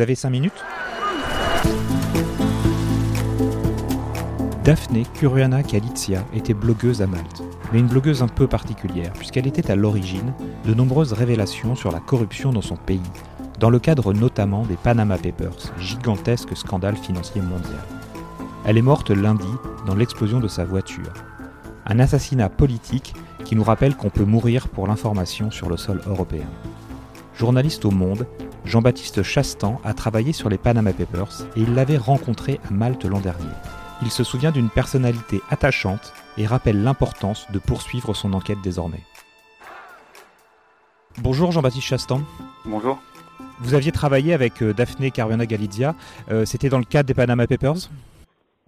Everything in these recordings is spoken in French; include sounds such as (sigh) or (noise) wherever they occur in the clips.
Vous avez 5 minutes Daphné Caruana Galizia était blogueuse à Malte, mais une blogueuse un peu particulière, puisqu'elle était à l'origine de nombreuses révélations sur la corruption dans son pays, dans le cadre notamment des Panama Papers, gigantesque scandale financier mondial. Elle est morte lundi dans l'explosion de sa voiture. Un assassinat politique qui nous rappelle qu'on peut mourir pour l'information sur le sol européen. Journaliste au Monde, Jean-Baptiste Chastan a travaillé sur les Panama Papers et il l'avait rencontré à Malte l'an dernier. Il se souvient d'une personnalité attachante et rappelle l'importance de poursuivre son enquête désormais. Bonjour Jean-Baptiste Chastan. Bonjour. Vous aviez travaillé avec euh, Daphné Caruana Galizia. Euh, c'était dans le cadre des Panama Papers?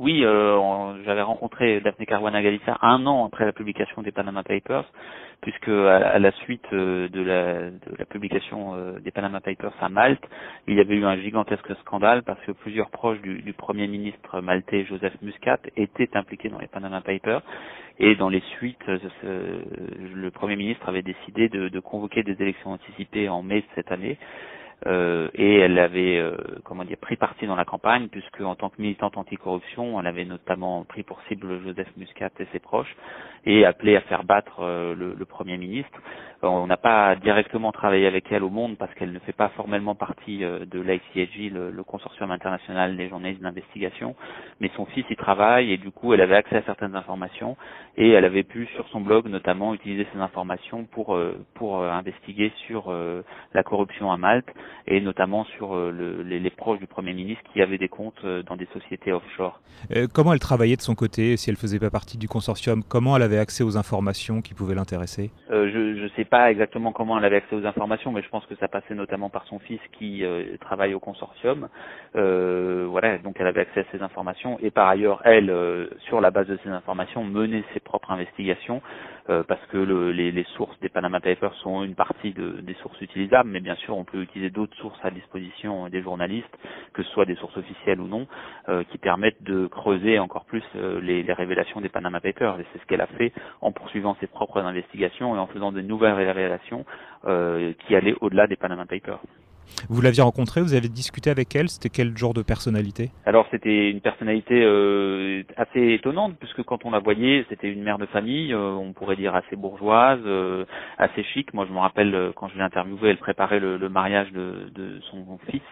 Oui, euh, j'avais rencontré Daphné Caruana Galizia un an après la publication des Panama Papers puisque à, la suite euh, de la, de la publication euh, des Panama Papers à Malte, il y avait eu un gigantesque scandale parce que plusieurs proches du, du Premier ministre maltais Joseph Muscat étaient impliqués dans les Panama Papers. Et dans les suites, euh, le Premier ministre avait décidé de, de convoquer des élections anticipées en mai de cette année euh, et elle avait euh, comment dire pris parti dans la campagne puisque en tant que militante anticorruption, elle avait notamment pris pour cible Joseph Muscat et ses proches et appelé à faire battre euh, le, le, premier ministre. On n'a pas directement travaillé avec elle au Monde parce qu'elle ne fait pas formellement partie de l'ICSJ, le, le, consortium international des journalistes d'investigation, mais son fils y travaille et du coup elle avait accès à certaines informations et elle avait pu sur son blog notamment utiliser ces informations pour pour investiguer sur la corruption à Malte et notamment sur euh, le, les, les, proches du Premier ministre qui avaient des comptes euh, dans des sociétés offshore. Euh, comment elle travaillait de son côté si elle faisait pas partie du consortium? Comment elle avait accès aux informations qui pouvaient l'intéresser? Euh, Je ne sais pas exactement comment elle avait accès aux informations, mais je pense que ça passait notamment par son fils qui euh, travaille au consortium. voilà, donc elle avait accès à ces informations et par ailleurs, elle, sur la base de ces informations, menait ses propres investigations parce que le, les, les, sources des Panama Papers sont une partie de, des sources utilisables, mais bien sûr, on peut utiliser d'autres sources à disposition des journalistes, que ce soit des sources officielles ou non, euh, qui permettent de creuser encore plus euh, les, les, révélations des Panama Papers. Et c'est ce qu'elle a fait en poursuivant ses propres investigations et en faisant de nouvelles révélations euh, qui allaient au-delà des Panama Papers. Vous l'aviez rencontrée, vous avez discuté avec elle, c'était quel genre de personnalité? Alors c'était une personnalité euh, assez étonnante puisque quand on la voyait, c'était une mère de famille, euh, on pourrait dire assez bourgeoise, euh, assez chic. Moi je me rappelle quand je l'ai interviewée, elle préparait le, mariage de, son fils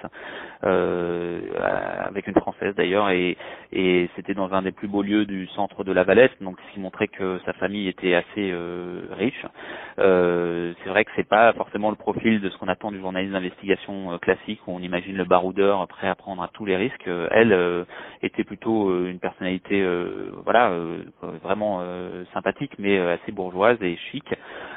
avec une française d'ailleurs et, et c'était dans un des plus beaux lieux du centre de la Valette, donc ce qui montrait que sa famille était assez riche. c'est vrai que c'est pas forcément le profil de ce qu'on attend du journaliste d'investigation euh, classique où on imagine le baroudeur prêt à prendre à tous les risques. Euh, elle euh, était plutôt une personnalité, voilà, vraiment sympathique, mais assez bourgeoise et chic,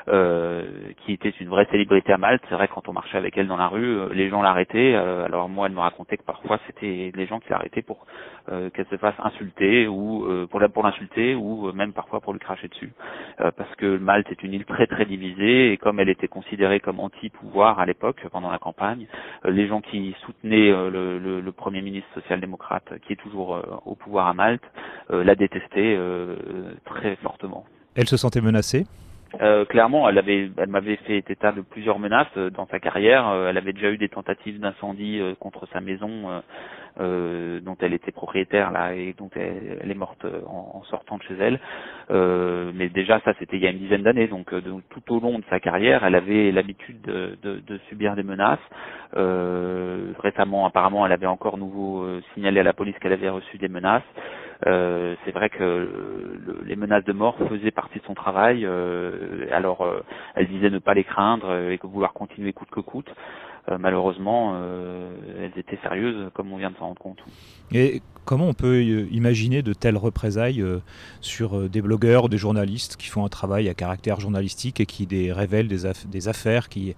qui était une vraie célébrité à Malte. C'est vrai quand on marchait avec elle dans la rue, les gens l'arrêtaient. alors moi, elle me racontait que parfois c'était les gens qui l'arrêtaient pour qu'elle se fasse insulter ou pour pour l'insulter ou même parfois pour lui cracher dessus, parce que Malte est une île très très divisée et comme elle était considérée comme anti-pouvoir à l'époque pendant la campagne euh, les gens qui soutenaient euh, le, le, le, Premier ministre social-démocrate, qui est toujours euh, au pouvoir à Malte, la détestait très fortement. Elle se sentait menacée? Euh, clairement, elle avait, elle m'avait fait état de plusieurs menaces dans sa carrière. elle avait déjà eu des tentatives d'incendie contre sa maison euh, dont elle était propriétaire là et dont elle, est morte en, sortant de chez elle. mais déjà ça c'était il y a une dizaine d'années, donc, tout au long de sa carrière, elle avait l'habitude de, de, de, subir des menaces. récemment, apparemment, elle avait encore nouveau signalé à la police qu'elle avait reçu des menaces. Euh, c'est vrai que les menaces de mort faisaient partie de son travail. Euh, alors, euh, elle disait ne pas les craindre et que vouloir continuer coûte que coûte. Malheureusement, elles étaient sérieuses, comme on vient de s'en rendre compte. Et comment on peut imaginer de telles représailles sur des blogueurs des journalistes qui font un travail à caractère journalistique et qui révèlent des, affaires qui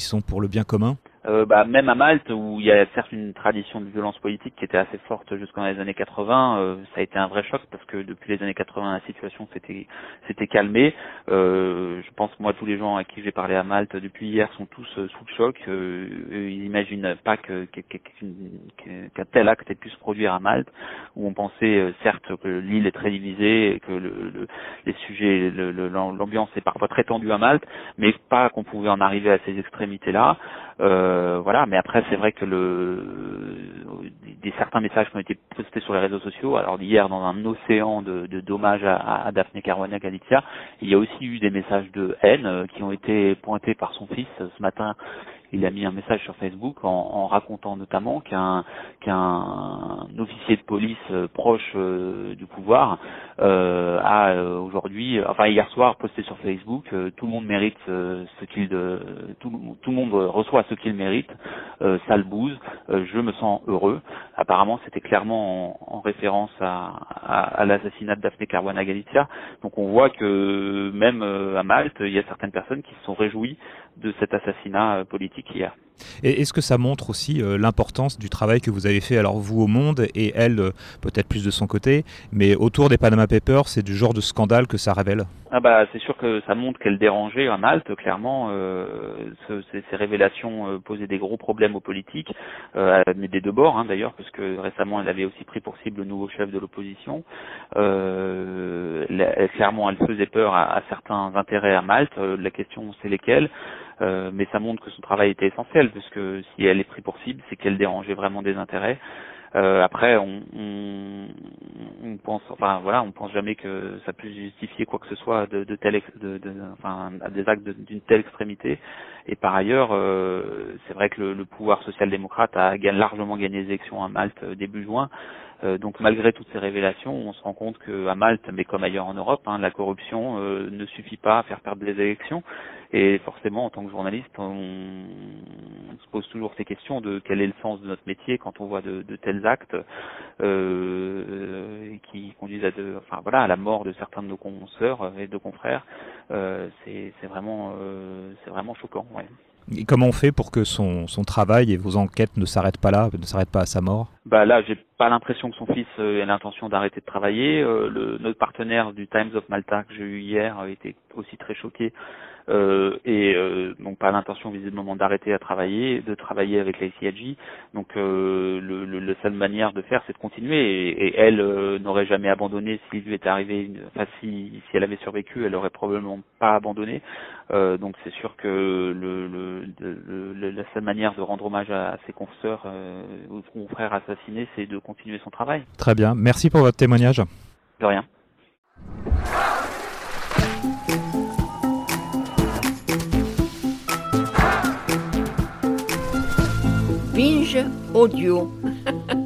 sont pour le bien commun? Euh, bah, même à Malte, où il y a certes une tradition de violence politique qui était assez forte jusqu'en les années 80, euh, ça a été un vrai choc parce que depuis les années 80, la situation s'était s'était calmée. Euh, je pense moi tous les gens à qui j'ai parlé à Malte depuis hier sont tous sous le choc. ils n'imaginent pas que qu'un tel acte ait pu se produire à Malte, où on pensait certes que l'île est très divisée et que le, les sujets, l'ambiance est parfois très tendue à Malte, mais pas qu'on pouvait en arriver à ces extrémités-là. Euh, voilà, mais après c'est vrai que le des certains messages qui ont été postés sur les réseaux sociaux, alors hier dans un océan de, dommages à, à Daphne Caruana Galizia, il y a aussi eu des messages de haine euh, qui ont été pointés par son fils. Ce matin il a mis un message sur Facebook en, en racontant notamment qu'un qu'un officier de police euh, proche euh, du pouvoir euh, a aujourd'hui, enfin hier soir, posté sur Facebook, tout le monde mérite ce qu'il, tout, tout, le monde reçoit ce qu'il mérite, sale bouse, je me sens heureux. Apparemment, c'était clairement en, en référence à, à, à l'assassinat de Daphne Caruana Galizia. Donc on voit que même à Malte, il y a certaines personnes qui se sont réjouies de cet assassinat politique hier. Et est-ce que ça montre aussi euh, l'importance du travail que vous avez fait, alors vous au monde et elle euh, peut-être plus de son côté, mais autour des Panama Papers, c'est du genre de scandale que ça révèle ah bah c'est sûr que ça montre qu'elle dérangeait à Malte, clairement. Euh, ces, révélations posaient des gros problèmes aux politiques, mais des deux bords hein, d'ailleurs, parce que récemment elle avait aussi pris pour cible le nouveau chef de l'opposition. clairement, elle faisait peur à certains intérêts à Malte. la question c'est lesquels? Euh, mais ça montre que son travail était essentiel, puisque si elle est prise pour cible, c'est qu'elle dérangeait vraiment des intérêts. Euh, après, on, on, on, pense, enfin voilà, on pense jamais que ça puisse justifier quoi que ce soit de, de tel, de, de, enfin, des actes d'une telle extrémité. Et par ailleurs, euh, c'est vrai que le, le pouvoir social-démocrate a largement gagné les élections à Malte euh, début juin. Euh, donc malgré toutes ces révélations, on se rend compte qu'à Malte, mais comme ailleurs en Europe, hein, la corruption euh, ne suffit pas à faire perdre les élections. Et forcément, en tant que journaliste, on, se pose toujours ces questions de quel est le sens de notre métier quand on voit de, tels actes euh, qui conduisent à, enfin voilà, à la mort de certains de nos consoeurs et de confrères. c'est vraiment, c'est vraiment choquant. Et comment on fait pour que son travail et vos enquêtes ne s'arrêtent pas là, ne s'arrêtent pas à sa mort? Bah là, j'ai pas l'impression que son fils euh, ait l'intention d'arrêter de travailler. Euh, le, notre partenaire du Times of Malta que j'ai eu hier a été aussi très choqué euh, et euh, donc pas l'intention visiblement d'arrêter à travailler, de travailler avec la ICIG. Donc euh, le, le, la seule manière de faire, c'est de continuer. Et, et elle euh, n'aurait jamais abandonné s'il lui était arrivé, une, enfin si, si elle avait survécu, elle aurait probablement pas abandonné. Euh, donc c'est sûr que le, le, la seule manière de rendre hommage à, ses confrères confrères c'est de continuer son travail. Très bien, merci pour votre témoignage. De rien. audio. (laughs)